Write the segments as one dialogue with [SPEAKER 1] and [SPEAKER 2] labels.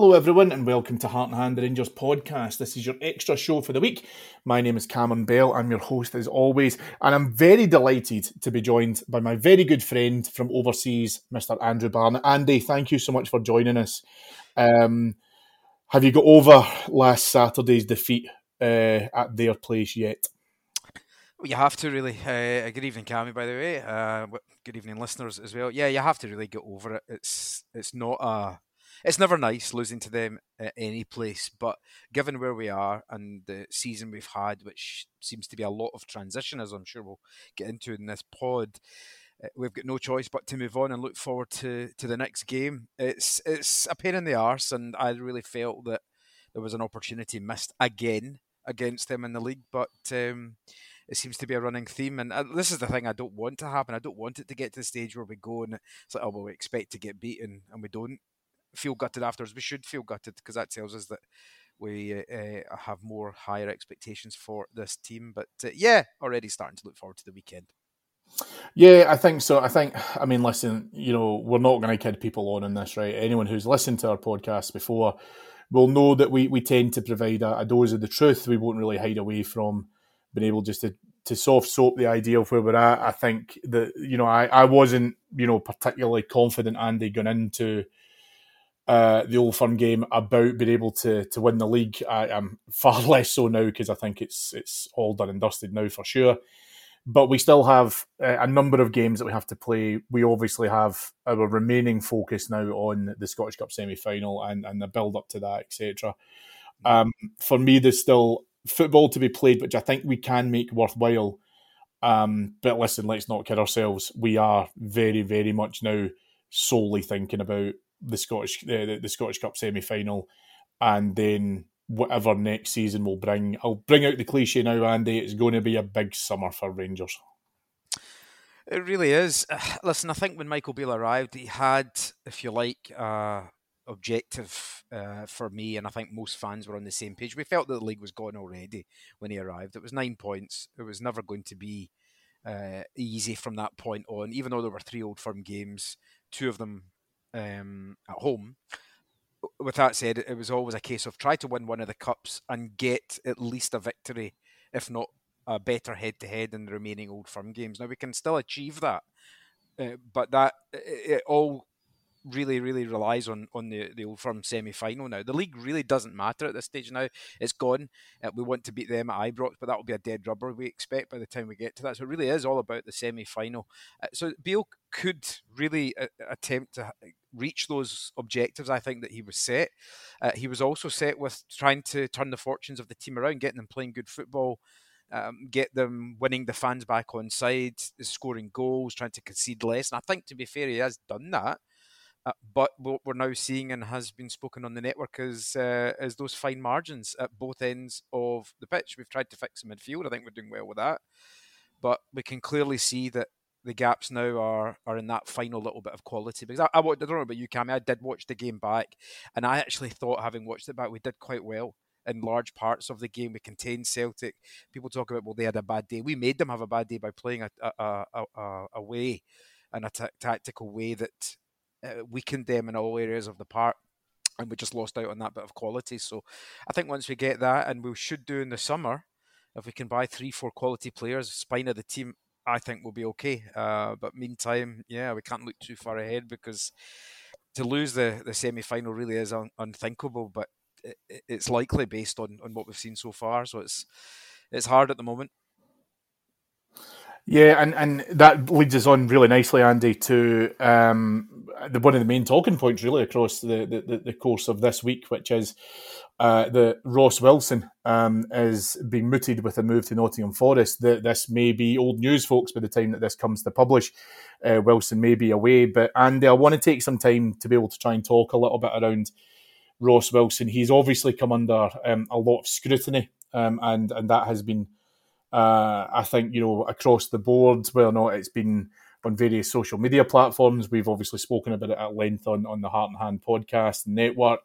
[SPEAKER 1] Hello, everyone, and welcome to Heart and Hand the Rangers podcast. This is your extra show for the week. My name is Cameron Bell. I'm your host as always, and I'm very delighted to be joined by my very good friend from overseas, Mr. Andrew Barnett. Andy, thank you so much for joining us. Um, have you got over last Saturday's defeat uh, at their place yet?
[SPEAKER 2] You have to really. Uh, good evening, Cammy. By the way, uh, good evening, listeners as well. Yeah, you have to really get over it. It's it's not a it's never nice losing to them at any place, but given where we are and the season we've had, which seems to be a lot of transition, as I'm sure we'll get into in this pod, uh, we've got no choice but to move on and look forward to, to the next game. It's it's a pain in the arse, and I really felt that there was an opportunity missed again against them in the league, but. Um, it seems to be a running theme. And uh, this is the thing I don't want to happen. I don't want it to get to the stage where we go and it's like, oh, well, we expect to get beaten and we don't feel gutted afterwards. We should feel gutted because that tells us that we uh, have more higher expectations for this team. But uh, yeah, already starting to look forward to the weekend.
[SPEAKER 1] Yeah, I think so. I think, I mean, listen, you know, we're not going to kid people on in this, right? Anyone who's listened to our podcast before will know that we, we tend to provide a, a dose of the truth. We won't really hide away from being able just to, to soft soap the idea of where we're at. I think that, you know, I, I wasn't, you know, particularly confident, Andy, going into uh, the Old Firm game about being able to to win the league. I am far less so now because I think it's it's all done and dusted now for sure. But we still have a number of games that we have to play. We obviously have our remaining focus now on the Scottish Cup semi final and, and the build up to that, etc. Um, for me, there's still football to be played, which I think we can make worthwhile. Um, but listen, let's not kid ourselves. We are very, very much now solely thinking about the Scottish the, the Scottish Cup semi final, and then whatever next season will bring. I'll bring out the cliche now, Andy. It's going to be a big summer for Rangers.
[SPEAKER 2] It really is. Listen, I think when Michael Beale arrived, he had, if you like, uh, objective uh, for me, and I think most fans were on the same page. We felt that the league was gone already when he arrived. It was nine points. It was never going to be uh, easy from that point on, even though there were three old firm games, two of them um, at home. With that said, it was always a case of try to win one of the cups and get at least a victory, if not a better head to head in the remaining Old Firm games. Now we can still achieve that, uh, but that it, it all really, really relies on on the, the old firm semi final now. The league really doesn't matter at this stage now. It's gone. Uh, we want to beat them at Ibrox, but that will be a dead rubber we expect by the time we get to that. So it really is all about the semi final. Uh, so Beale could really uh, attempt to reach those objectives. I think that he was set. Uh, he was also set with trying to turn the fortunes of the team around, getting them playing good football um, get them winning the fans back on side, scoring goals, trying to concede less. And I think, to be fair, he has done that. Uh, but what we're now seeing and has been spoken on the network is uh, is those fine margins at both ends of the pitch. We've tried to fix the midfield. I think we're doing well with that, but we can clearly see that the gaps now are are in that final little bit of quality. Because I, I, I don't know about you, Cammy. I did watch the game back, and I actually thought, having watched it back, we did quite well in large parts of the game. We contained Celtic. People talk about well, they had a bad day. We made them have a bad day by playing a a, a, a, a way and a t- tactical way that uh, weakened them in all areas of the park. And we just lost out on that bit of quality. So I think once we get that, and we should do in the summer, if we can buy three, four quality players, spine of the team, I think we'll be okay. Uh, but meantime, yeah, we can't look too far ahead because to lose the, the semi final really is un- unthinkable. But it, it's likely based on, on what we've seen so far. So it's it's hard at the moment.
[SPEAKER 1] Yeah, and, and that leads us on really nicely, Andy, to um, one of the main talking points really across the, the, the course of this week, which is uh, the Ross Wilson um, is being mooted with a move to Nottingham Forest. The, this may be old news, folks, by the time that this comes to publish. Uh, Wilson may be away, but Andy, I want to take some time to be able to try and talk a little bit around Ross Wilson. He's obviously come under um, a lot of scrutiny, um, and and that has been uh, I think you know across the board, whether or not it's been on various social media platforms, we've obviously spoken about it at length on on the Heart and Hand podcast network.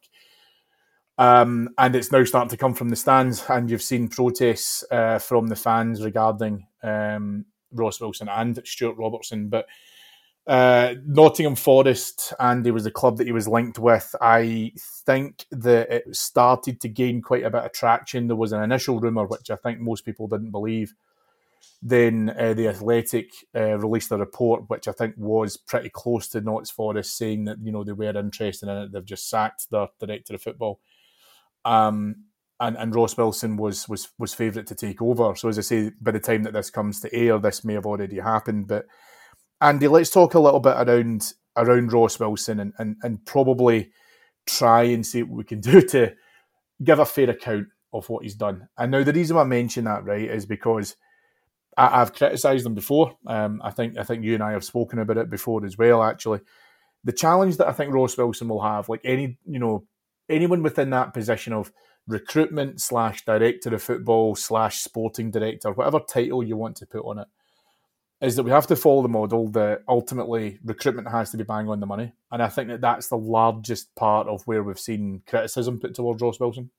[SPEAKER 1] Um, and it's now starting to come from the stands, and you've seen protests uh, from the fans regarding um, Ross Wilson and Stuart Robertson. But uh, Nottingham Forest, Andy was the club that he was linked with. I think that it started to gain quite a bit of traction. There was an initial rumour, which I think most people didn't believe. Then uh, the Athletic uh, released a report, which I think was pretty close to Notts Forest, saying that you know they were interested in it. They've just sacked their director of football, um, and and Ross Wilson was was was favourite to take over. So as I say, by the time that this comes to air, this may have already happened, but Andy, let's talk a little bit around around Ross Wilson and, and, and probably try and see what we can do to give a fair account of what he's done. And now the reason I mention that, right, is because I, have criticised them before. Um, I think I think you and I have spoken about it before as well, actually. The challenge that I think Ross Wilson will have, like any, you know, anyone within that position of recruitment slash director of football slash sporting director, whatever title you want to put on it, is that we have to follow the model that ultimately recruitment has to be bang on the money. And I think that that's the largest part of where we've seen criticism put towards Ross Wilson.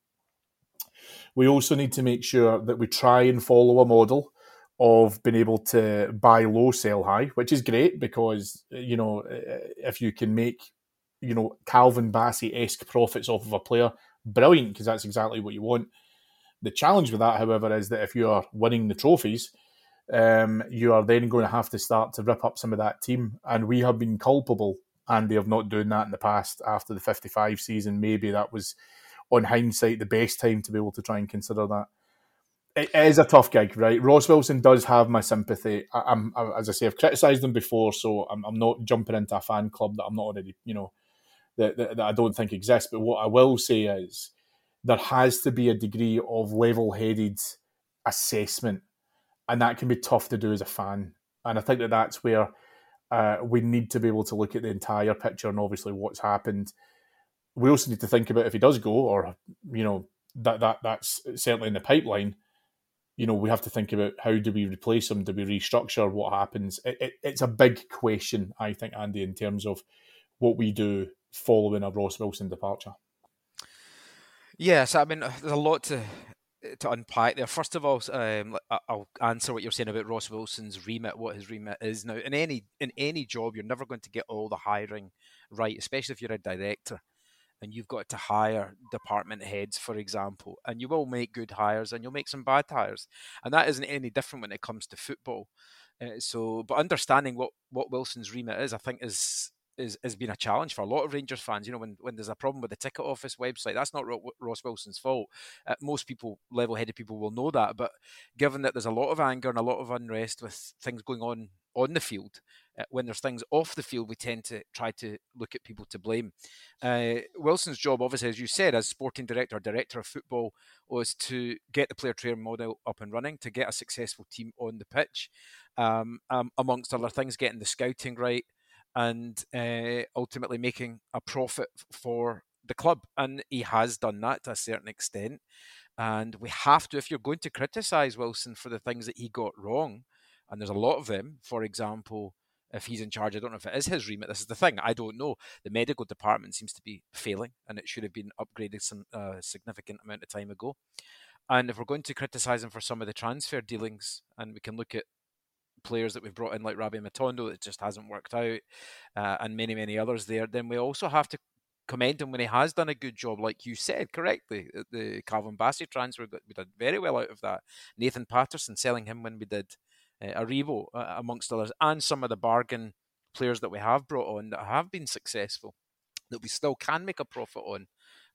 [SPEAKER 1] We also need to make sure that we try and follow a model of being able to buy low, sell high, which is great because, you know, if you can make, you know, Calvin Bassey esque profits off of a player, brilliant, because that's exactly what you want. The challenge with that, however, is that if you are winning the trophies, um, you are then going to have to start to rip up some of that team. And we have been culpable, Andy, have not done that in the past after the 55 season. Maybe that was, on hindsight, the best time to be able to try and consider that. It is a tough gig, right? Ross Wilson does have my sympathy. I, am as I say, I've criticised him before, so I'm, I'm, not jumping into a fan club that I'm not already, you know, that, that, that I don't think exists. But what I will say is there has to be a degree of level headed assessment and that can be tough to do as a fan. And I think that that's where uh, we need to be able to look at the entire picture and obviously what's happened. We also need to think about if he does go, or you know that that that's certainly in the pipeline. You know, we have to think about how do we replace him? Do we restructure? What happens? It, it, it's a big question, I think, Andy, in terms of what we do following a Ross Wilson departure.
[SPEAKER 2] Yes, I mean, there's a lot to to unpack there. First of all, um, I'll answer what you're saying about Ross Wilson's remit, what his remit is now. In any in any job, you're never going to get all the hiring right, especially if you're a director and you've got to hire department heads, for example, and you will make good hires and you'll make some bad hires, and that isn't any different when it comes to football. Uh, so, but understanding what what Wilson's remit is, I think, is is has been a challenge for a lot of Rangers fans. You know, when, when there's a problem with the ticket office website, that's not Ross Wilson's fault. Uh, most people, level-headed people, will know that. But given that there's a lot of anger and a lot of unrest with things going on on the field, uh, when there's things off the field, we tend to try to look at people to blame. Uh, Wilson's job, obviously, as you said, as sporting director, director of football, was to get the player trainer model up and running, to get a successful team on the pitch, um, um, amongst other things, getting the scouting right and uh, ultimately making a profit for the club. And he has done that to a certain extent. And we have to, if you're going to criticise Wilson for the things that he got wrong, and there's a lot of them, for example, if he's in charge, I don't know if it is his remit. This is the thing. I don't know. The medical department seems to be failing, and it should have been upgraded some uh, significant amount of time ago. And if we're going to criticise him for some of the transfer dealings, and we can look at players that we've brought in, like Rabbi Matondo, that just hasn't worked out, uh, and many, many others there, then we also have to commend him when he has done a good job, like you said correctly. Uh, the Calvin Bassey transfer, we did very well out of that. Nathan Patterson selling him when we did uh, Aribo, uh, amongst others, and some of the bargain players that we have brought on that have been successful, that we still can make a profit on.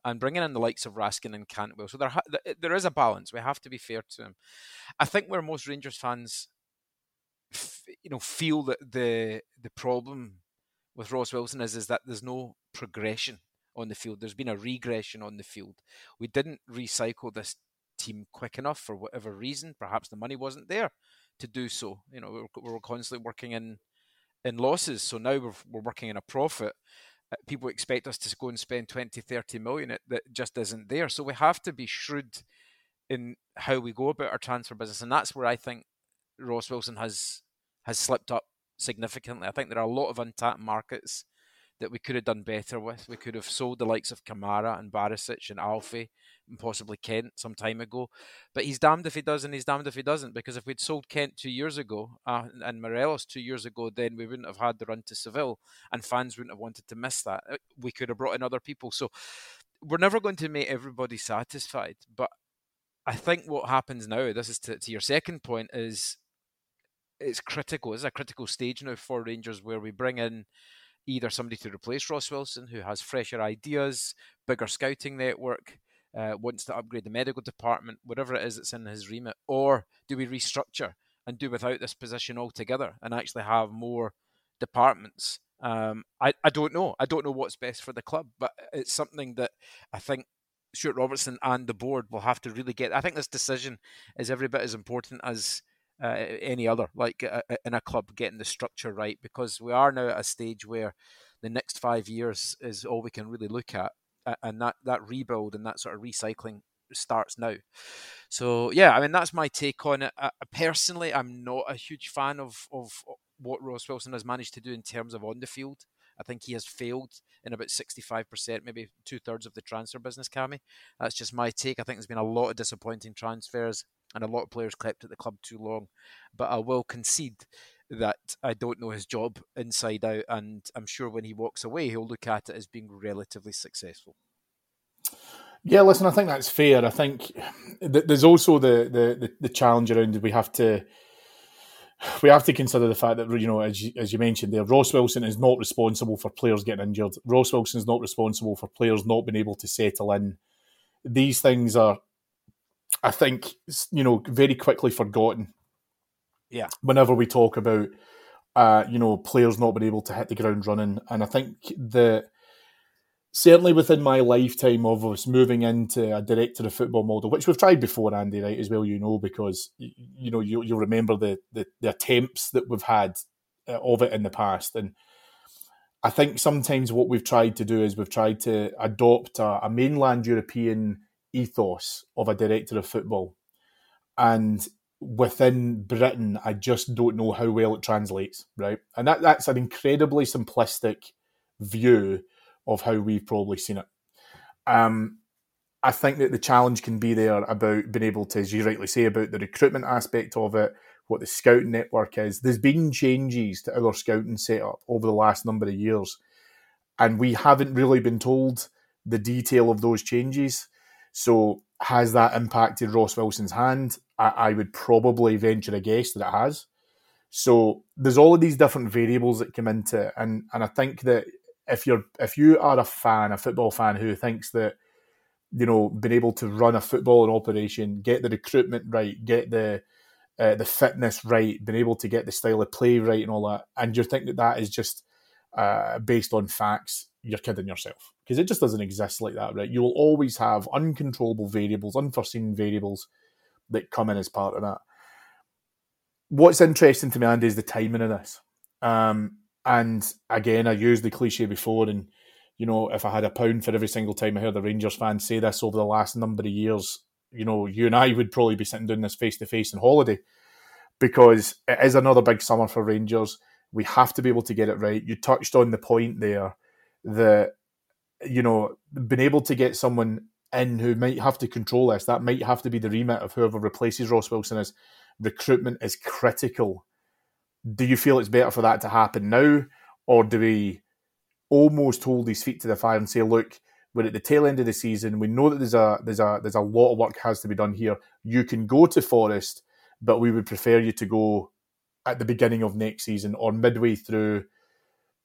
[SPEAKER 2] And bringing in the likes of Raskin and Cantwell, so there ha- there is a balance. We have to be fair to him. I think where most Rangers fans you know feel that the the problem with Ross Wilson is is that there's no progression on the field. There's been a regression on the field. We didn't recycle this team quick enough for whatever reason. Perhaps the money wasn't there to do so. You know, we were, constantly working in in losses. So now we're, we're working in a profit. Uh, people expect us to go and spend 20, 30 million. It, that just isn't there. So we have to be shrewd in how we go about our transfer business. And that's where I think Ross Wilson has has slipped up significantly. I think there are a lot of untapped markets that we could have done better with. We could have sold the likes of Kamara and Barisic and Alfie and possibly Kent some time ago. But he's damned if he does and he's damned if he doesn't. Because if we'd sold Kent two years ago uh, and Morelos two years ago, then we wouldn't have had the run to Seville and fans wouldn't have wanted to miss that. Uh, we could have brought in other people. So we're never going to make everybody satisfied. But I think what happens now, this is to, to your second point, is it's critical. It's a critical stage now for Rangers where we bring in either somebody to replace Ross Wilson who has fresher ideas, bigger scouting network, uh, wants to upgrade the medical department, whatever it is that's in his remit, or do we restructure and do without this position altogether and actually have more departments? Um, I, I don't know. I don't know what's best for the club, but it's something that I think Stuart Robertson and the board will have to really get. I think this decision is every bit as important as uh, any other, like uh, uh, in a club, getting the structure right, because we are now at a stage where the next five years is all we can really look at, and that that rebuild and that sort of recycling starts now. So yeah, I mean that's my take on it. Uh, personally, I'm not a huge fan of of what Ross Wilson has managed to do in terms of on the field. I think he has failed in about 65%, maybe two thirds of the transfer business, Cammy. That's just my take. I think there's been a lot of disappointing transfers and a lot of players kept at the club too long. But I will concede that I don't know his job inside out, and I'm sure when he walks away, he'll look at it as being relatively successful.
[SPEAKER 1] Yeah, listen, I think that's fair. I think there's also the the, the challenge around we have to we have to consider the fact that you know, as you, as you mentioned there, Ross Wilson is not responsible for players getting injured. Ross Wilson is not responsible for players not being able to settle in. These things are I think you know very quickly forgotten.
[SPEAKER 2] Yeah.
[SPEAKER 1] Whenever we talk about uh, you know players not being able to hit the ground running, and I think the certainly within my lifetime of us moving into a director of football model, which we've tried before, Andy, right as well, you know, because you know you you remember the, the the attempts that we've had uh, of it in the past, and I think sometimes what we've tried to do is we've tried to adopt a, a mainland European ethos of a director of football. And within Britain, I just don't know how well it translates, right? And that, that's an incredibly simplistic view of how we've probably seen it. Um, I think that the challenge can be there about being able to, as you rightly say, about the recruitment aspect of it, what the scouting network is. There's been changes to our scouting setup over the last number of years, and we haven't really been told the detail of those changes. So has that impacted Ross Wilson's hand? I, I would probably venture a guess that it has. So there's all of these different variables that come into it, and and I think that if you're if you are a fan, a football fan who thinks that you know being able to run a football operation, get the recruitment right, get the uh, the fitness right, being able to get the style of play right, and all that, and you think that that is just uh, based on facts, you're kidding yourself because it just doesn't exist like that, right? You will always have uncontrollable variables, unforeseen variables that come in as part of that what's interesting to me, Andy, is the timing of this. Um, and again, I used the cliche before, and you know, if I had a pound for every single time I heard a Rangers fan say this over the last number of years, you know, you and I would probably be sitting doing this face to face in holiday because it is another big summer for Rangers. We have to be able to get it right. You touched on the point there that you know, being able to get someone in who might have to control this, that might have to be the remit of whoever replaces Ross Wilson is recruitment is critical. Do you feel it's better for that to happen now, or do we almost hold his feet to the fire and say, look, we're at the tail end of the season. We know that there's a there's a there's a lot of work has to be done here. You can go to Forest, but we would prefer you to go at the beginning of next season or midway through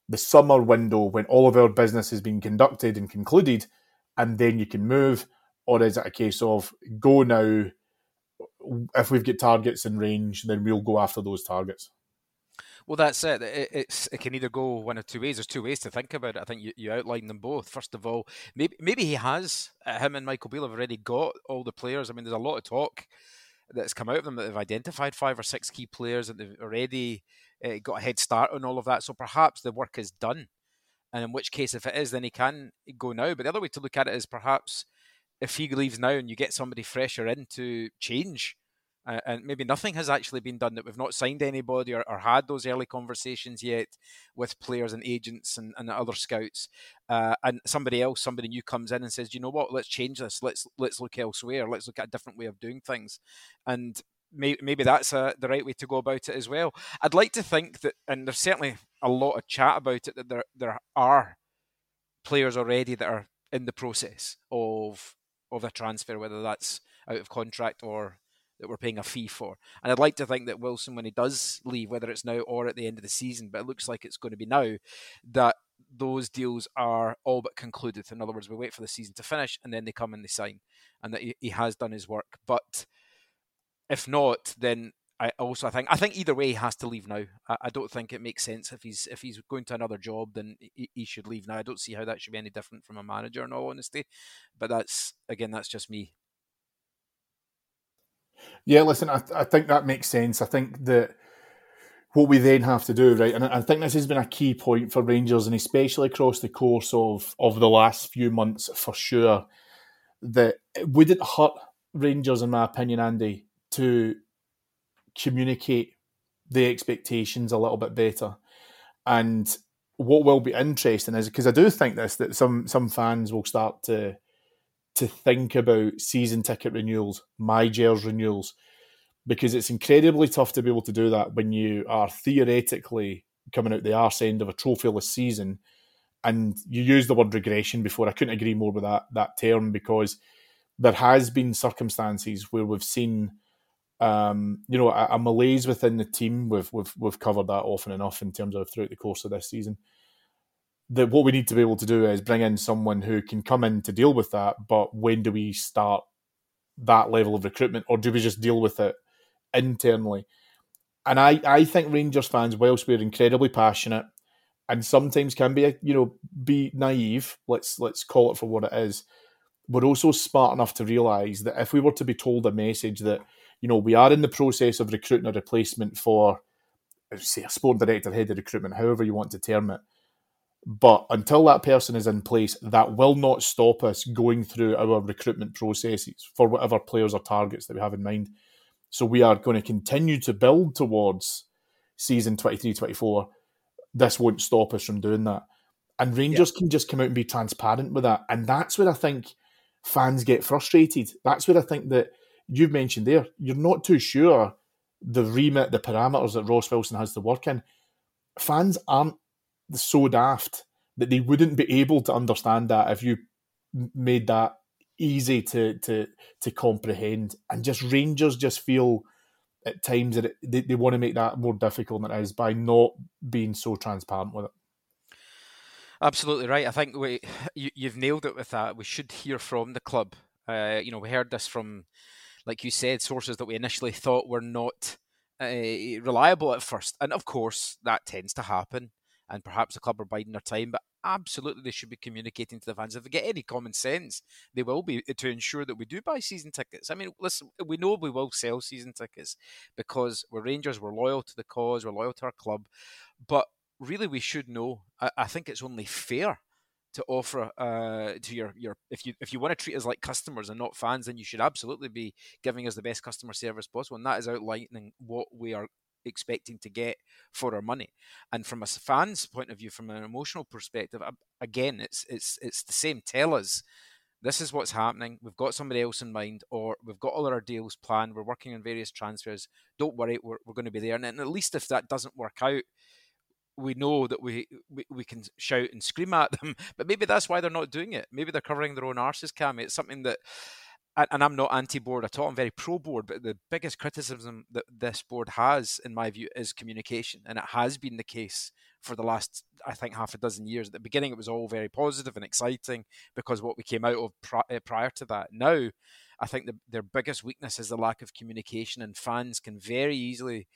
[SPEAKER 1] the summer window when all of our business has been conducted and concluded, and then you can move. Or is it a case of go now, if we've got targets in range, then we'll go after those targets.
[SPEAKER 2] Well, that's it. it. It's it can either go one of two ways. There's two ways to think about it. I think you, you outlined them both. First of all, maybe maybe he has uh, him and Michael Beale have already got all the players. I mean, there's a lot of talk that's come out of them that they've identified five or six key players and they've already uh, got a head start on all of that. So perhaps the work is done. And in which case, if it is, then he can go now. But the other way to look at it is perhaps if he leaves now and you get somebody fresher in to change, uh, and maybe nothing has actually been done that we've not signed anybody or, or had those early conversations yet with players and agents and, and other scouts, uh, and somebody else, somebody new comes in and says, you know what, let's change this, let's let's look elsewhere, let's look at a different way of doing things, and maybe that's a, the right way to go about it as well. I'd like to think that, and there's certainly a lot of chat about it, that there there are players already that are in the process of of a transfer, whether that's out of contract or that we're paying a fee for. And I'd like to think that Wilson, when he does leave, whether it's now or at the end of the season, but it looks like it's going to be now, that those deals are all but concluded. In other words, we wait for the season to finish and then they come and they sign, and that he, he has done his work. But if not, then I also I think I think either way he has to leave now. I, I, don't think it makes sense if he's if he's going to another job, then he, he, should leave now. I don't see how that should be any different from a manager, in all honesty. But that's again, that's just me.
[SPEAKER 1] Yeah, listen, I, I think that makes sense. I think that what we then have to do, right, and I think this has been a key point for Rangers, and especially across the course of of the last few months, for sure, that would it hurt Rangers, in my opinion, Andy, to communicate the expectations a little bit better. And what will be interesting is because I do think this that some some fans will start to to think about season ticket renewals, my Gers renewals, because it's incredibly tough to be able to do that when you are theoretically coming out the arse end of a trophyless season. And you use the word regression before. I couldn't agree more with that that term because there has been circumstances where we've seen um, you know, a, a, malaise within the team. We've we've we've covered that often enough in terms of throughout the course of this season. That what we need to be able to do is bring in someone who can come in to deal with that. But when do we start that level of recruitment, or do we just deal with it internally? And I, I think Rangers fans, whilst we're incredibly passionate and sometimes can be, you know, be naive. Let's let's call it for what it is. We're also smart enough to realise that if we were to be told a message that you know, we are in the process of recruiting a replacement for, say, a sport director, head of recruitment, however you want to term it. But until that person is in place, that will not stop us going through our recruitment processes for whatever players or targets that we have in mind. So we are going to continue to build towards season 23 24. This won't stop us from doing that. And Rangers yeah. can just come out and be transparent with that. And that's where I think fans get frustrated. That's where I think that you've mentioned there, you're not too sure the remit, the parameters that Ross Wilson has to work in. Fans aren't so daft that they wouldn't be able to understand that if you made that easy to to to comprehend. And just Rangers just feel at times that it, they, they want to make that more difficult than it is by not being so transparent with it.
[SPEAKER 2] Absolutely right. I think we you, have nailed it with that. We should hear from the club. Uh, you know, we heard this from, like you said, sources that we initially thought were not uh, reliable at first, and of course that tends to happen. And perhaps the club are biding their time, but absolutely they should be communicating to the fans. If they get any common sense, they will be to ensure that we do buy season tickets. I mean, listen, we know we will sell season tickets because we're Rangers, we're loyal to the cause, we're loyal to our club, but really we should know. I, I think it's only fair to offer uh, to your your if you if you want to treat us like customers and not fans, then you should absolutely be giving us the best customer service possible, and that is outlining what we are expecting to get for our money. And from a fan's point of view, from an emotional perspective, again, it's it's it's the same. Tell us this is what's happening. We've got somebody else in mind, or we've got all our deals planned. We're working on various transfers. Don't worry, we're, we're going to be there. And at least if that doesn't work out, we know that we, we, we can shout and scream at them, but maybe that's why they're not doing it. Maybe they're covering their own arses, Cam. It's something that, and I'm not anti-board at all. I'm very pro-board, but the biggest criticism that this board has, in my view, is communication, and it has been the case for the last, I think, half a dozen years. At the beginning, it was all very positive and exciting because what we came out of pri- prior to that. Now, I think the, their biggest weakness is the lack of communication, and fans can very easily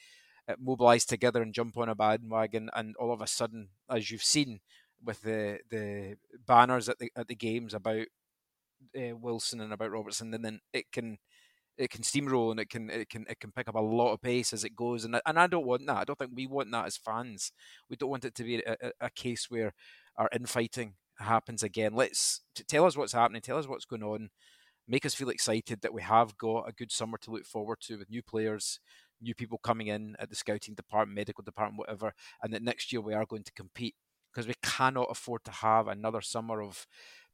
[SPEAKER 2] uh, mobilise together and jump on a bandwagon, and all of a sudden, as you've seen with the the banners at the at the games about uh, Wilson and about Robertson, and then it can it can steamroll and it can it can it can pick up a lot of pace as it goes, and and I don't want that. I don't think we want that as fans. We don't want it to be a, a, a case where our infighting happens again. Let's tell us what's happening. Tell us what's going on. Make us feel excited that we have got a good summer to look forward to with new players, new people coming in at the scouting department, medical department, whatever, and that next year we are going to compete because we cannot afford to have another summer of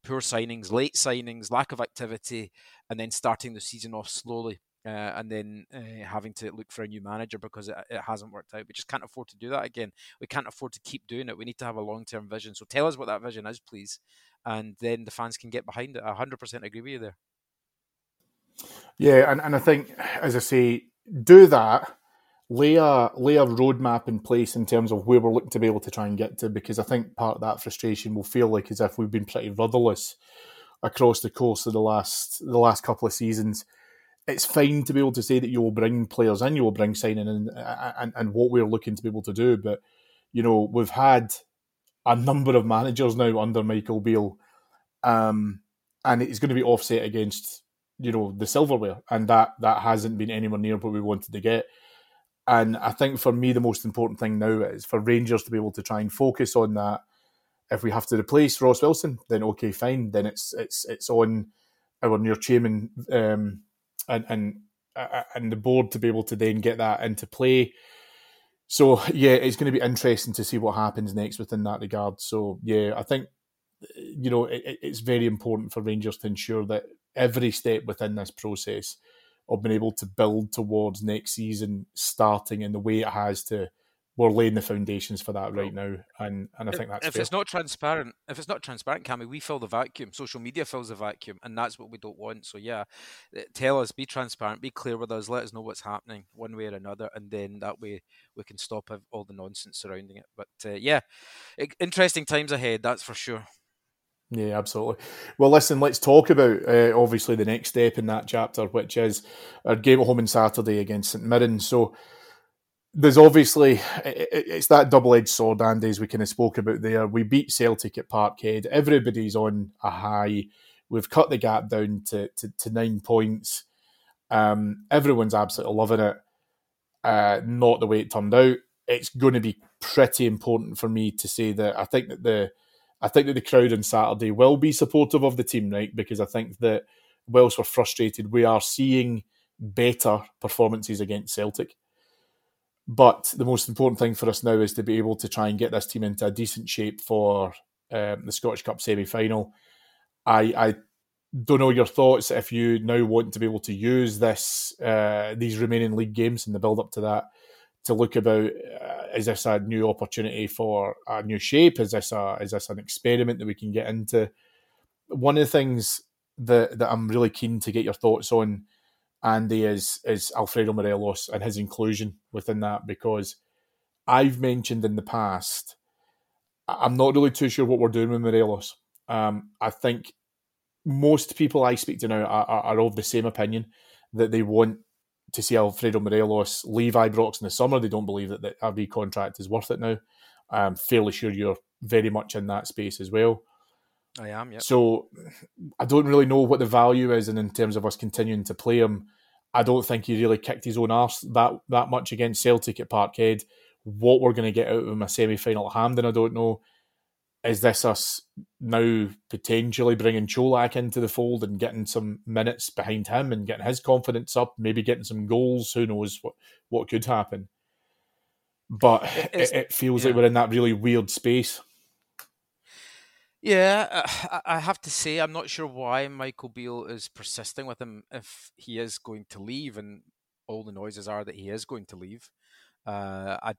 [SPEAKER 2] poor signings, late signings, lack of activity, and then starting the season off slowly. Uh, and then uh, having to look for a new manager because it, it, hasn't worked out. We just can't afford to do that again. We can't afford to keep doing it. We need to have a long term vision. So tell us what that vision is, please. And then the fans can get behind it. I 100% agree with you there.
[SPEAKER 1] Yeah, and, and I think, as I say, do that, lay a lay a roadmap in place in terms of where we're looking to be able to try and get to. Because I think part of that frustration will feel like as if we've been pretty rudderless across the course of the last the last couple of seasons. It's fine to be able to say that you will bring players in, you will bring signing and and, and what we're looking to be able to do. But you know, we've had a number of managers now under Michael Beale, um, and it's going to be offset against you know the silverware, and that that hasn't been anywhere near what we wanted to get. And I think for me, the most important thing now is for Rangers to be able to try and focus on that. If we have to replace Ross Wilson, then okay, fine. Then it's it's it's on our new chairman um, and and uh, and the board to be able to then get that into play. So yeah, it's going to be interesting to see what happens next within that regard. So yeah, I think you know it, it's very important for Rangers to ensure that every step within this process of being able to build towards next season starting in the way it has to we're laying the foundations for that right now, and and I think that's
[SPEAKER 2] if
[SPEAKER 1] fair.
[SPEAKER 2] it's not transparent. If it's not transparent, Cammy, we fill the vacuum. Social media fills the vacuum, and that's what we don't want. So yeah, eh, tell us, be transparent, be clear with us, let us know what's happening one way or another, and then that way we can stop all the nonsense surrounding it. But uh, yeah, interesting times ahead, that's for sure.
[SPEAKER 1] Yeah, absolutely. Well, listen, let's talk about uh, obviously the next step in that chapter, which is our game at home on Saturday against St Mirren. So there's obviously it's that double-edged sword, Andy, as we kind of spoke about there. We beat Celtic at Parkhead. Everybody's on a high. We've cut the gap down to to, to nine points. Um, everyone's absolutely loving it. Uh, not the way it turned out. It's going to be pretty important for me to say that I think that the I think that the crowd on Saturday will be supportive of the team, right? Because I think that whilst we're frustrated, we are seeing better performances against Celtic. But the most important thing for us now is to be able to try and get this team into a decent shape for um, the Scottish Cup semi final. I, I don't know your thoughts if you now want to be able to use this uh, these remaining league games and the build up to that to look about uh, is this a new opportunity for a new shape? Is this a is this an experiment that we can get into? One of the things that that I'm really keen to get your thoughts on, Andy is is Alfredo Morelos and his inclusion within that because I've mentioned in the past. I'm not really too sure what we're doing with Morelos. Um, I think most people I speak to now are, are, are, of the same opinion that they want to see Alfredo Morelos leave Ibrox in the summer. They don't believe that the RB contract is worth it now. I'm fairly sure you're very much in that space as well.
[SPEAKER 2] I am, yeah.
[SPEAKER 1] So I don't really know what the value is, and in terms of us continuing to play him, I don't think he really kicked his own arse that that much against Celtic at Parkhead. What we're going to get out of him a semi final at Hampden, I don't know. Is this us now potentially bringing Čolak into the fold and getting some minutes behind him and getting his confidence up, maybe getting some goals? Who knows what, what could happen? But it, it feels yeah. like we're in that really weird space.
[SPEAKER 2] Yeah, uh, I have to say, I'm not sure why Michael Beale is persisting with him if he is going to leave, and all the noises are that he is going to leave. Uh, I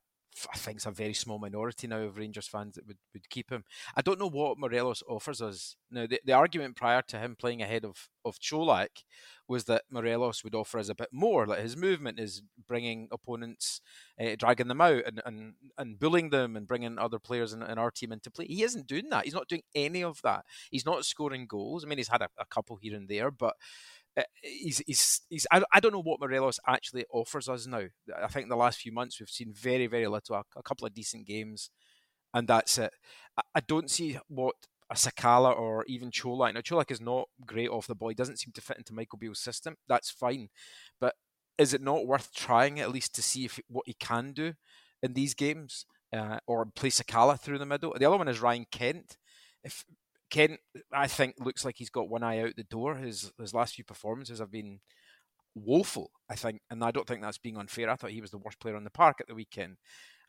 [SPEAKER 2] I think it's a very small minority now of Rangers fans that would, would keep him. I don't know what Morelos offers us. Now, the, the argument prior to him playing ahead of, of Čolak was that Morelos would offer us a bit more. Like his movement is bringing opponents, uh, dragging them out and, and, and bullying them and bringing other players in, in, our team into play. He isn't doing that. He's not doing any of that. He's not scoring goals. I mean, he's had a, a couple here and there, but he's he's, he's I, I don't know what Morelos actually offers us now. I think the last few months we've seen very very little, a, a couple of decent games, and that's it. I, I, don't see what a Sakala or even Čolak. Now Čolak is not great off the ball. He doesn't seem to fit into Michael Beale's system. That's fine, but is it not worth trying at least to see if what he can do in these games, uh, or play Sakala through the middle? The other one is Ryan Kent. If Kent, I think, looks like he's got one eye out the door. His his last few performances have been woeful, I think, and I don't think that's being unfair. I thought he was the worst player on the park at the weekend,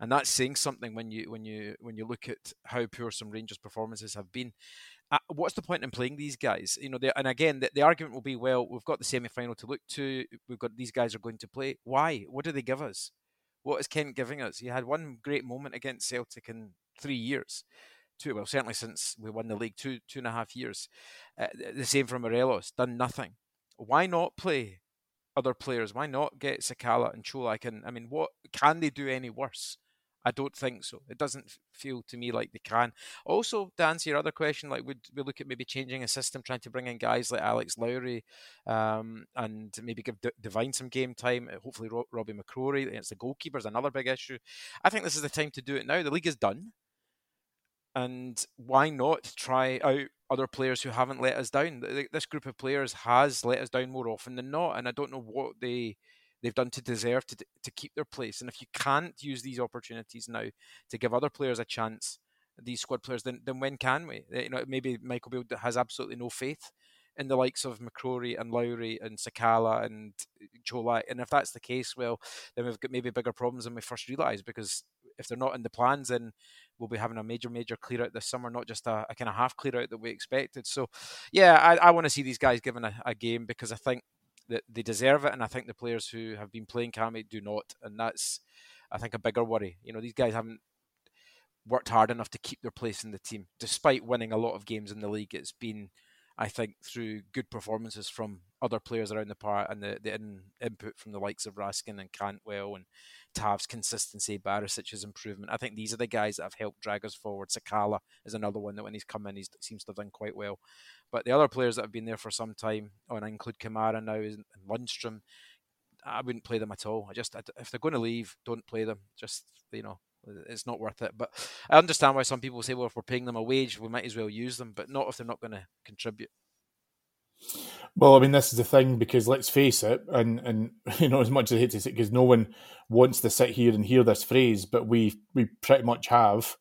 [SPEAKER 2] and that's saying something when you when you when you look at how poor some Rangers performances have been. Uh, what's the point in playing these guys? You know, and again, the, the argument will be, well, we've got the semi final to look to. We've got these guys are going to play. Why? What do they give us? What is Kent giving us? He had one great moment against Celtic in three years two well certainly since we won the league two two and a half years. Uh, the same for Morelos, done nothing. Why not play other players? Why not get Sakala and Čolak? And I mean, what can they do any worse? I don't think so. It doesn't feel to me like they can. Also, to answer your other question, like would we look at maybe changing a system, trying to bring in guys like Alex Lowry, um, and maybe give D- Devine some game time. Hopefully, Ro- Robbie McCrorie. It's the goalkeepers, another big issue. I think this is the time to do it now. The league is done and why not try out other players who haven't let us down? This group of players has let us down more often than not, and I don't know what they they've done to deserve to to keep their place. And if you can't use these opportunities now to give other players a chance, these squad players, then then when can we? Eh, you know, maybe Michael Beale has absolutely no faith in the likes of McCrorie and Lowry and Sakala and Čolak. And if that's the case, well, then we've got maybe bigger problems than we first realised because if they're not in the plans, then we'll be having a major, major clear out this summer, not just a, a kind of half clear out that we expected. So, yeah, I, I want to see these guys given a, a, game because I think that they deserve it, and I think the players who have been playing Cammy do not, and that's I think a bigger worry. You know, these guys haven't worked hard enough to keep their place in the team, despite winning a lot of games in the league. It's been I think through good performances from other players around the park and the, the in, input from the likes of Raskin and Cantwell and Tav's consistency, Barisic's improvement. I think these are the guys that have helped drag us forward. Sakala is another one that when he's come in, he seems to have done quite well. But the other players that have been there for some time, oh, and I include Kamara now and Lundstram, I wouldn't play them at all. I just if they're going to leave, don't play them. Just you know, it's not worth it. But I understand why some people say, well, if we're paying them a wage, we might as well use them, but not if they're not going to contribute.
[SPEAKER 1] Well, I mean, this is the thing because let's face it, and and you know, as much as I hate to say, because no one wants to sit here and hear this phrase, but we we pretty much have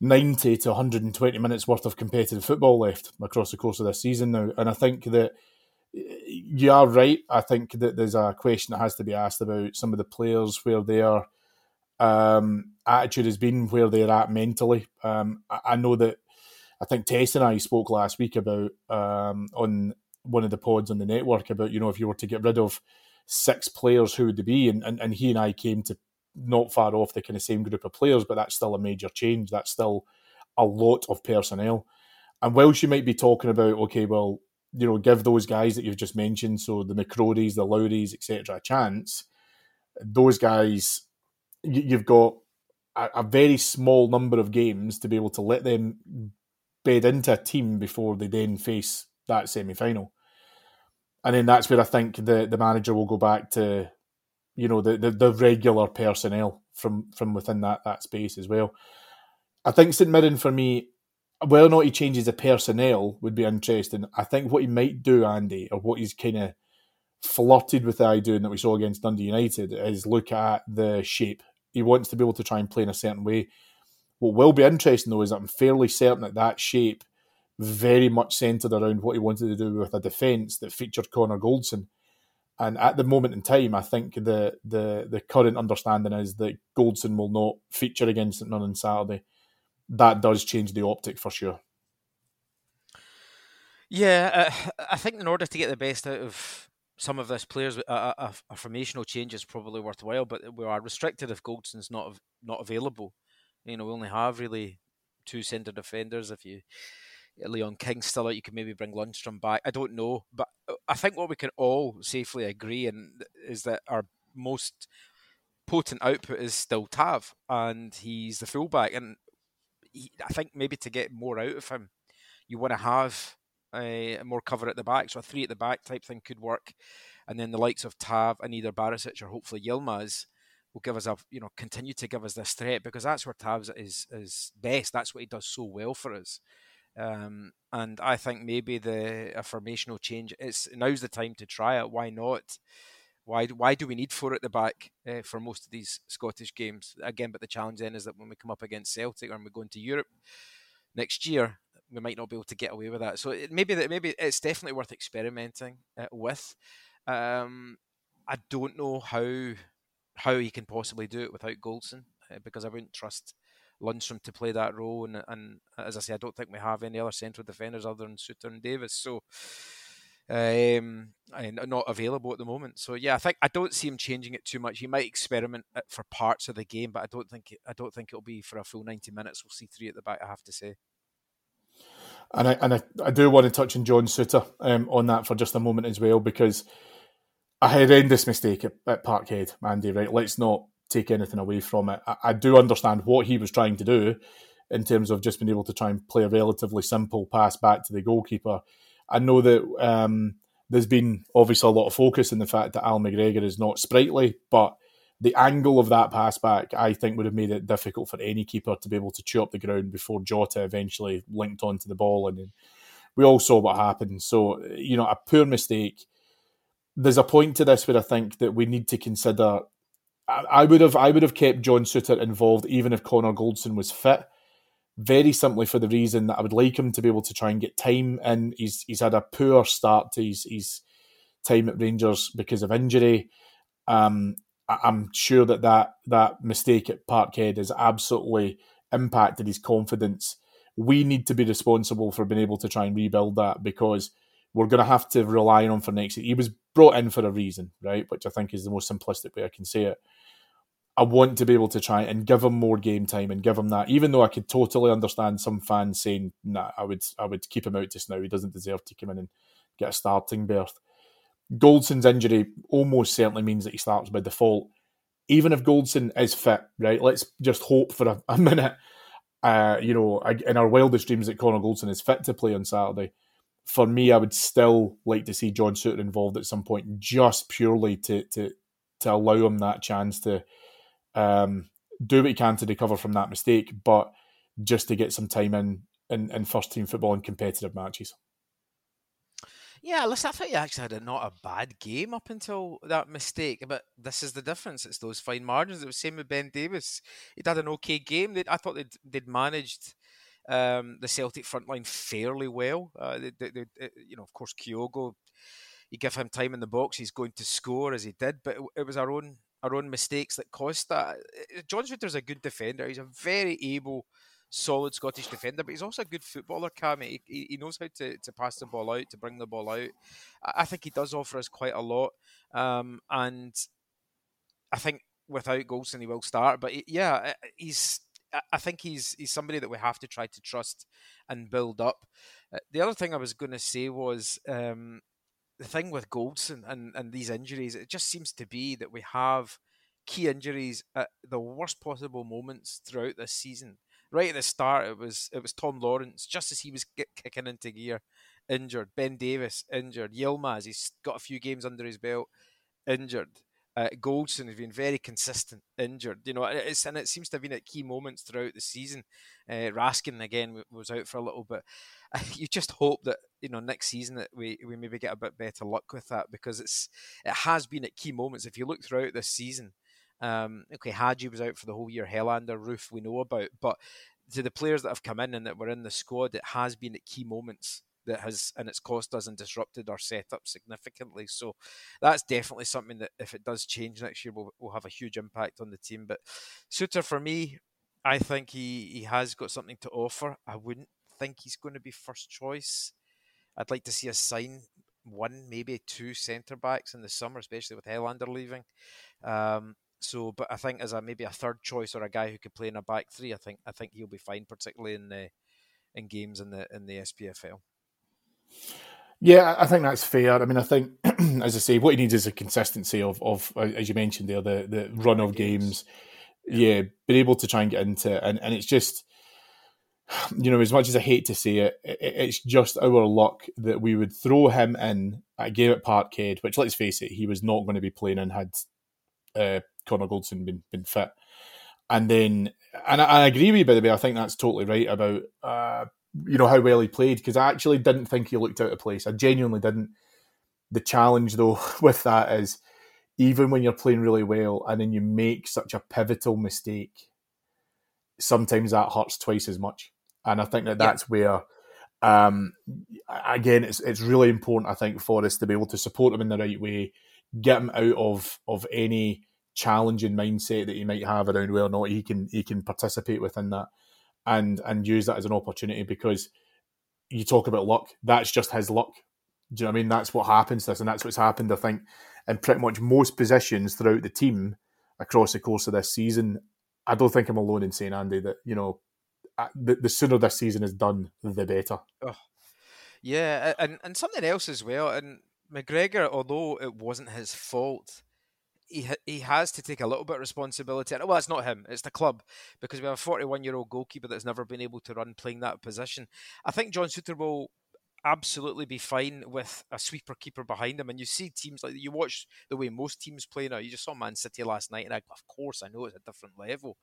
[SPEAKER 1] ninety to one hundred and twenty minutes worth of competitive football left across the course of this season now, and I think that you are right. I think that there's a question that has to be asked about some of the players where they are um, attitude has been where they're at mentally. Um, I, I, know that I think Tess and I spoke last week about um, on one of the pods on the network about you know if you were to get rid of six players, who would they be? And, and and he and I came to not far off the kind of same group of players, but that's still a major change. That's still a lot of personnel. And whilst you might be talking about okay, well, you know, give those guys that you've just mentioned, so the McCrories, the Lowrys, etc., a chance. Those guys, you've got a, a very small number of games to be able to let them bed into a team before they then face that semi final. And then that's where I think the, the manager will go back to, you know, the, the, the regular personnel from from within that that space as well. I think St Mirren for me, whether or not he changes the personnel would be interesting. I think what he might do, Andy, or what he's kind of flirted with the idea that we saw against Dundee United is look at the shape. He wants to be able to try and play in a certain way. What will be interesting though is I'm fairly certain that that shape very much centred around what he wanted to do with a defence that featured Connor Goldson. And at the moment in time, I think the the the current understanding is that Goldson will not feature against St on Saturday. That does change the optic for sure.
[SPEAKER 2] Yeah, uh, I think in order to get the best out of some of this players, uh, uh, uh, a, a, a, formational change is probably worthwhile. But we are restricted if Goldson's not not available. You know, we only have really two centre defenders. If you Leon King still out, you can maybe bring Lundstram back. I don't know, but uh, I think what we can all safely agree and is that our most potent output is still Tav, and he's the fullback. And he, I think maybe to get more out of him, you want to have a, more cover at the back. So a three at the back type thing could work, and then the likes of Tav and either Barisic or hopefully Yilmaz will give us a you know continue to give us this threat because that's where Tav's is is best. That's what he does so well for us. Um, and I think maybe the a formational change. It's now's the time to try it. Why not? Why why do we need four at the back uh, for most of these Scottish games? Again, but the challenge then is that when we come up against Celtic when we go into Europe next year, we might not be able to get away with that. So it, maybe that maybe it's definitely worth experimenting uh, with. Um, I don't know how how he can possibly do it without Goldson uh, because I wouldn't trust Lundstram to play that role. And, and as I say, I don't think we have any other central defenders other than Souttar and Davies. So um, and not available at the moment. So yeah, I think I don't see him changing it too much. He might experiment for parts of the game, but I don't think I don't think it'll be for a full ninety minutes. We'll see three at the back. I have to say.
[SPEAKER 1] And I and I, I do want to touch on John Souttar um, on that for just a moment as well because a horrendous mistake at, at Parkhead, Andy. Right, let's not take anything away from it. I, I, do understand what he was trying to do in terms of just being able to try and play a relatively simple pass back to the goalkeeper. I know that um, there's been obviously a lot of focus in the fact that Al McGregor is not sprightly, but the angle of that pass back, I think, would have made it difficult for any keeper to be able to chew up the ground before Jota eventually linked onto the ball. And we all saw what happened. So, you know, a poor mistake. There's a point to this where I think that we need to consider I would have I would have kept John Souttar involved even if Connor Goldson was fit. Very simply for the reason that I would like him to be able to try and get time in. He's he's had a poor start to his, his time at Rangers because of injury. Um, I'm sure that, that that mistake at Parkhead has absolutely impacted his confidence. We need to be responsible for being able to try and rebuild that because we're going to have to rely on for next year. He was brought in for a reason, right? Which I think is the most simplistic way I can say it. I want to be able to try and give him more game time and give him that. Even though I could totally understand some fans saying, "Nah, I would, I would keep him out just now. He doesn't deserve to come in and get a starting berth." Goldson's injury almost certainly means that he starts by default. Even if Goldson is fit, right? Let's just hope for a, a minute. Uh, you know, in our wildest dreams that Connor Goldson is fit to play on Saturday. For me, I would still like to see John Souttar involved at some point, just purely to to to allow him that chance to um, do what he can to recover from that mistake, but just to get some time in in, in first team football and competitive matches.
[SPEAKER 2] Yeah, listen, I thought you actually had a, not a bad game up until that mistake, but this is the difference. It's those fine margins. It was same with Ben Davies. He'd had an okay game. They'd, I thought they'd, they'd managed um, the Celtic front line fairly well. Uh, they, they, they, you know, of course, Kyogo, you give him time in the box, he's going to score as he did, but it, it was our own our own mistakes that cost that. Uh, John Souttar's a good defender. He's a very able, solid Scottish defender, but he's also a good footballer, Cam. He, he knows how to, to pass the ball out, to bring the ball out. I think he does offer us quite a lot. Um, and I think without Goldson, he will start. But he, yeah, he's I think he's he's somebody that we have to try to trust and build up. Uh, the other thing I was going to say was um, the thing with Goldson and, and these injuries. It just seems to be that we have key injuries at the worst possible moments throughout this season. Right at the start, it was it was Tom Lawrence just as he was kicking into gear, injured. Ben Davies injured. Yilmaz he's got a few games under his belt, injured. Uh, Goldson has been very consistent, injured. You know, it's and it seems to have been at key moments throughout the season. Uh, Raskin again was out for a little bit. You just hope that you know next season that we, we maybe get a bit better luck with that because it's it has been at key moments. If you look throughout this season, um, okay, Hagi was out for the whole year. Helander, Roofe, we know about, but to the players that have come in and that were in the squad, it has been at key moments that has and it's cost us and disrupted our setup significantly. So that's definitely something that if it does change next year, will will have a huge impact on the team. But Souttar for me, I think he he has got something to offer. I wouldn't think he's going to be first choice. I'd like to see us sign one, maybe two centre backs in the summer, especially with Helander leaving. Um, so, but I think as a maybe a third choice or a guy who could play in a back three, I think I think he'll be fine, particularly in the in games in the in the SPFL.
[SPEAKER 1] Yeah, I think that's fair. I mean, I think, as I say, what he needs is a consistency of, of uh, as you mentioned there, the the run of games. Yeah, be able to try and get into, and and it's just, you know, as much as I hate to say it, it's just our luck that we would throw him in at a game at Parkhead, which let's face it, he was not going to be playing and had uh, Connor Goldson been been fit, and then, and I, I agree with you by the way. I think that's totally right about. Uh, you know how well he played because I actually didn't think he looked out of place. I genuinely didn't. The challenge though with that is even when you're playing really well and then you make such a pivotal mistake, sometimes that hurts twice as much. And I think that that's yeah. where, um, again, it's it's really important. I think for us to be able to support him in the right way, get him out of of any challenging mindset that he might have around whether or not he can he can participate within that and and use that as an opportunity because you talk about luck. That's just his luck. Do you know what I mean? That's what happens to us, and that's what's happened. I think in pretty much most positions throughout the team across the course of this season. I don't think I'm alone in saying Andy that you know the, the sooner this season is done, the better. Oh,
[SPEAKER 2] yeah, and and something else as well. And McGregor, although it wasn't his fault, he he has to take a little bit of responsibility. Well, it's not him; it's the club because we have a 41 year old goalkeeper that's never been able to run playing that position. I think John Souttar will absolutely be fine with a sweeper keeper behind him. And you see teams like you watch the way most teams play now. You just saw Man City last night, and I, of course I know it's a different level,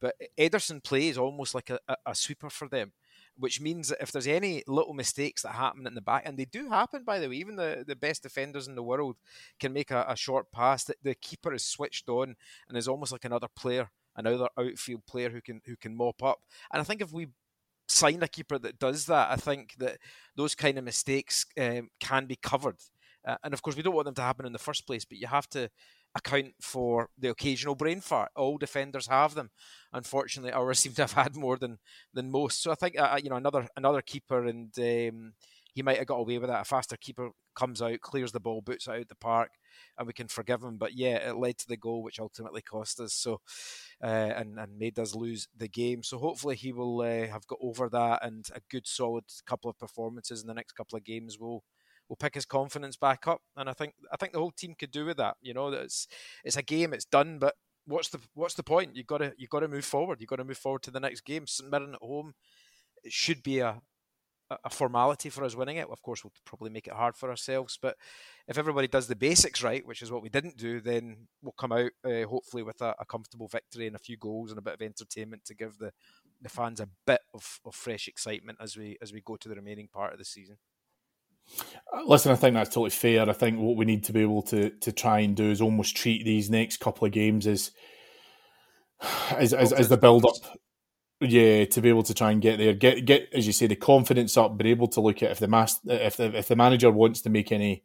[SPEAKER 2] but Ederson plays almost like a, a, a sweeper for them which means that if there's any little mistakes that happen in the back, and they do happen, by the way, even the, the best defenders in the world can make a, a short pass. that the keeper is switched on and is almost like another player, another outfield player who can who can mop up. And I think if we sign a keeper that does that, I think that those kind of mistakes um, can be covered. Uh, and of course, we don't want them to happen in the first place, but you have to account for the occasional brain fart. All defenders have them. Unfortunately, ours seem to have had more than than most. So I think uh, you know another another keeper, and um, he might have got away with that. A faster keeper comes out, clears the ball, boots it out the park, and we can forgive him. But yeah, it led to the goal, which ultimately cost us. So uh, and and made us lose the game. So hopefully he will uh, have got over that, and a good solid couple of performances in the next couple of games will will pick his confidence back up. And I think I think the whole team could do with that. You know, it's it's a game, it's done, but what's the what's the point? You got to you got to move forward. You got to move forward to the next game. St Mirren at home, it should be a a formality for us winning it. Of course, we'll probably make it hard for ourselves, but if everybody does the basics right, which is what we didn't do, then we'll come out uh, hopefully with a, a, comfortable victory and a few goals and a bit of entertainment to give the, the fans a bit of, of fresh excitement as we as we go to the remaining part of the season.
[SPEAKER 1] Listen, I think that's totally fair. I think what we need to be able to to try and do is almost treat these next couple of games as as as, as the build up. Yeah, to be able to try and get there, get get as you say the confidence up, be able to look at if the mas- if the if the manager wants to make any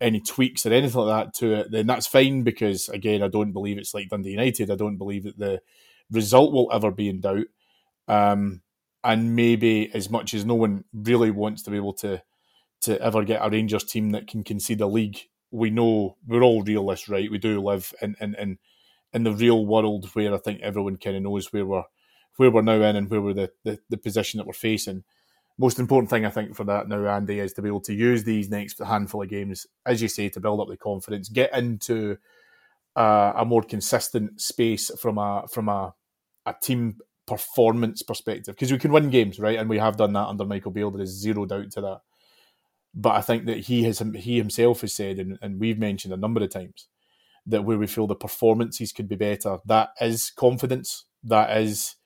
[SPEAKER 1] any tweaks or anything like that to it, then that's fine because again, I don't believe it's like Dundee United. I don't believe that the result will ever be in doubt. Um, and maybe as much as no one really wants to be able to to ever get a Rangers team that can concede a league. We know we're all realists, right? We do live in in in, in the real world where I think everyone kind of knows where we're where we're now in and where we're the, the, the position that we're facing. Most important thing I think for that now, Andy, is to be able to use these next handful of games, as you say, to build up the confidence, get into uh, a more consistent space from a from a a team performance perspective because we can win games, right? And we have done that under Michael Beale. There is zero doubt to that. But I think that he has he himself has said, and, and we've mentioned a number of times, that where we feel the performances could be better, that is confidence. That is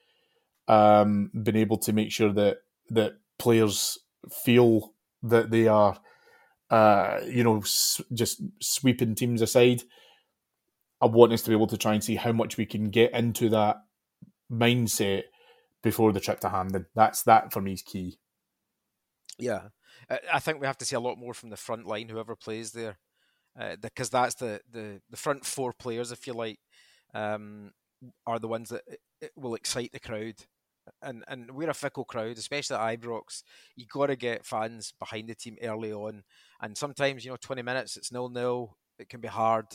[SPEAKER 1] um, being able to make sure that that players feel that they are, uh, you know, s- just sweeping teams aside. I want us to be able to try and see how much we can get into that mindset before the trip to Hampden. That's that for me is key.
[SPEAKER 2] Yeah, I think we have to see a lot more from the front line, whoever plays there, because uh, that's the, the the front four players, if you like, um, are the ones that will excite the crowd. And and we're a fickle crowd, especially at Ibrox. You got to get fans behind the team early on, and sometimes you know twenty minutes it's nil nil. It can be hard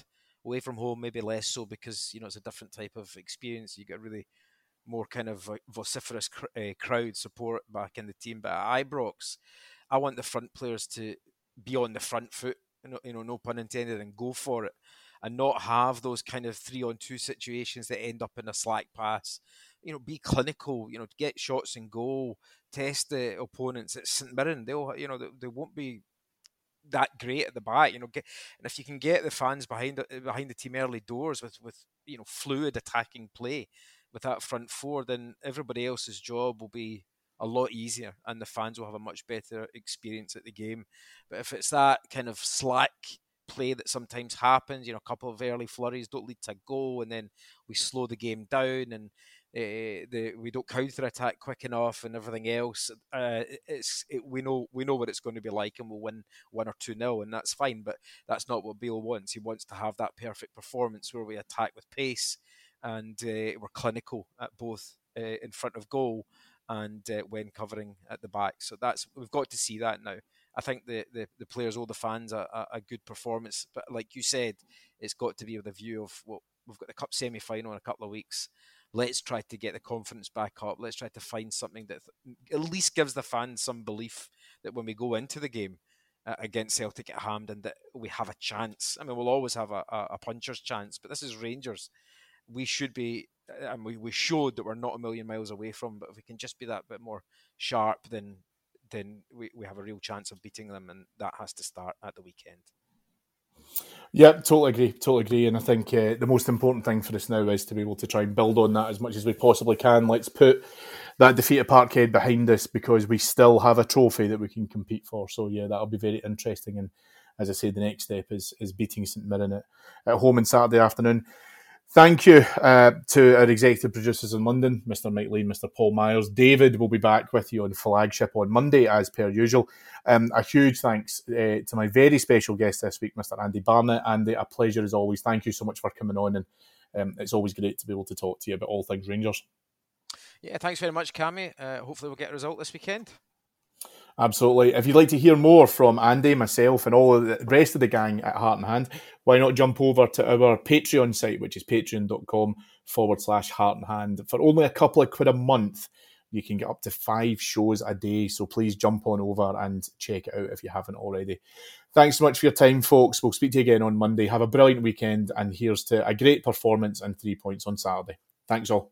[SPEAKER 2] away from home, maybe less so because you know it's a different type of experience. You get really more kind of vociferous cr- uh, crowd support back in the team. But at Ibrox, I want the front players to be on the front foot, you know, no pun intended, and go for it, and not have those kind of three on two situations that end up in a slack pass. You know, be clinical. You know, get shots and goal, test the opponents at St Mirren. They'll, you know, they, they won't be that great at the back. You know, get, and if you can get the fans behind behind the team early doors with with you know fluid attacking play, with that front four, then everybody else's job will be a lot easier and the fans will have a much better experience at the game. But if it's that kind of slack play that sometimes happens, you know, a couple of early flurries don't lead to a goal and then we slow the game down and uh, the, we don't counter attack quick enough and everything else. Uh, it's it, we know we know what it's going to be like, and we'll win one or two nil, and that's fine. But that's not what Beale wants. He wants to have that perfect performance where we attack with pace, and uh, were clinical at both uh, in front of goal and uh, when covering at the back. So that's we've got to see that now. I think the, the, the players, all the fans, are a, good performance. But like you said, it's got to be with a view of what we've got the cup semi final in a couple of weeks. Let's try to get the confidence back up. Let's try to find something that at least gives the fans some belief that when we go into the game uh, against Celtic at Hampden, that we have a chance. I mean, we'll always have a, a, a puncher's chance, but this is Rangers we should be, and we, we showed that we're not a million miles away from. But if we can just be that bit more sharp, then then we, we have a real chance of beating them, and that has to start at the weekend.
[SPEAKER 1] Yeah, totally agree. Totally agree. And I think uh, the most important thing for us now is to be able to try and build on that as much as we possibly can. Let's put that defeat at Parkhead behind us because we still have a trophy that we can compete for. So yeah, that'll be very interesting. And as I say, the next step is is beating St Mirren at, at home on Saturday afternoon. Thank you uh, to our executive producers in London, Mr. Mike Lee, Mr. Paul Myers. David will be back with you on Flagship on Monday, as per usual. Um, a huge thanks uh, to my very special guest this week, Mr. Andy Barnett. Andy, a pleasure as always. Thank you so much for coming on, and um, it's always great to be able to talk to you about all things Rangers.
[SPEAKER 2] Yeah, thanks very much, Cammy. Uh, hopefully, we'll get a result this weekend.
[SPEAKER 1] Absolutely. If you'd like to hear more from Andy, myself, and all the rest of the gang at Heart and Hand, why not jump over to our Patreon site, which is patreon.com forward slash heart and hand. For only a couple of quid a month, you can get up to five shows a day. So please jump on over and check it out if you haven't already. Thanks so much for your time, folks. We'll speak to you again on Monday. Have a brilliant weekend, and here's to a great performance and three points on Saturday. Thanks all.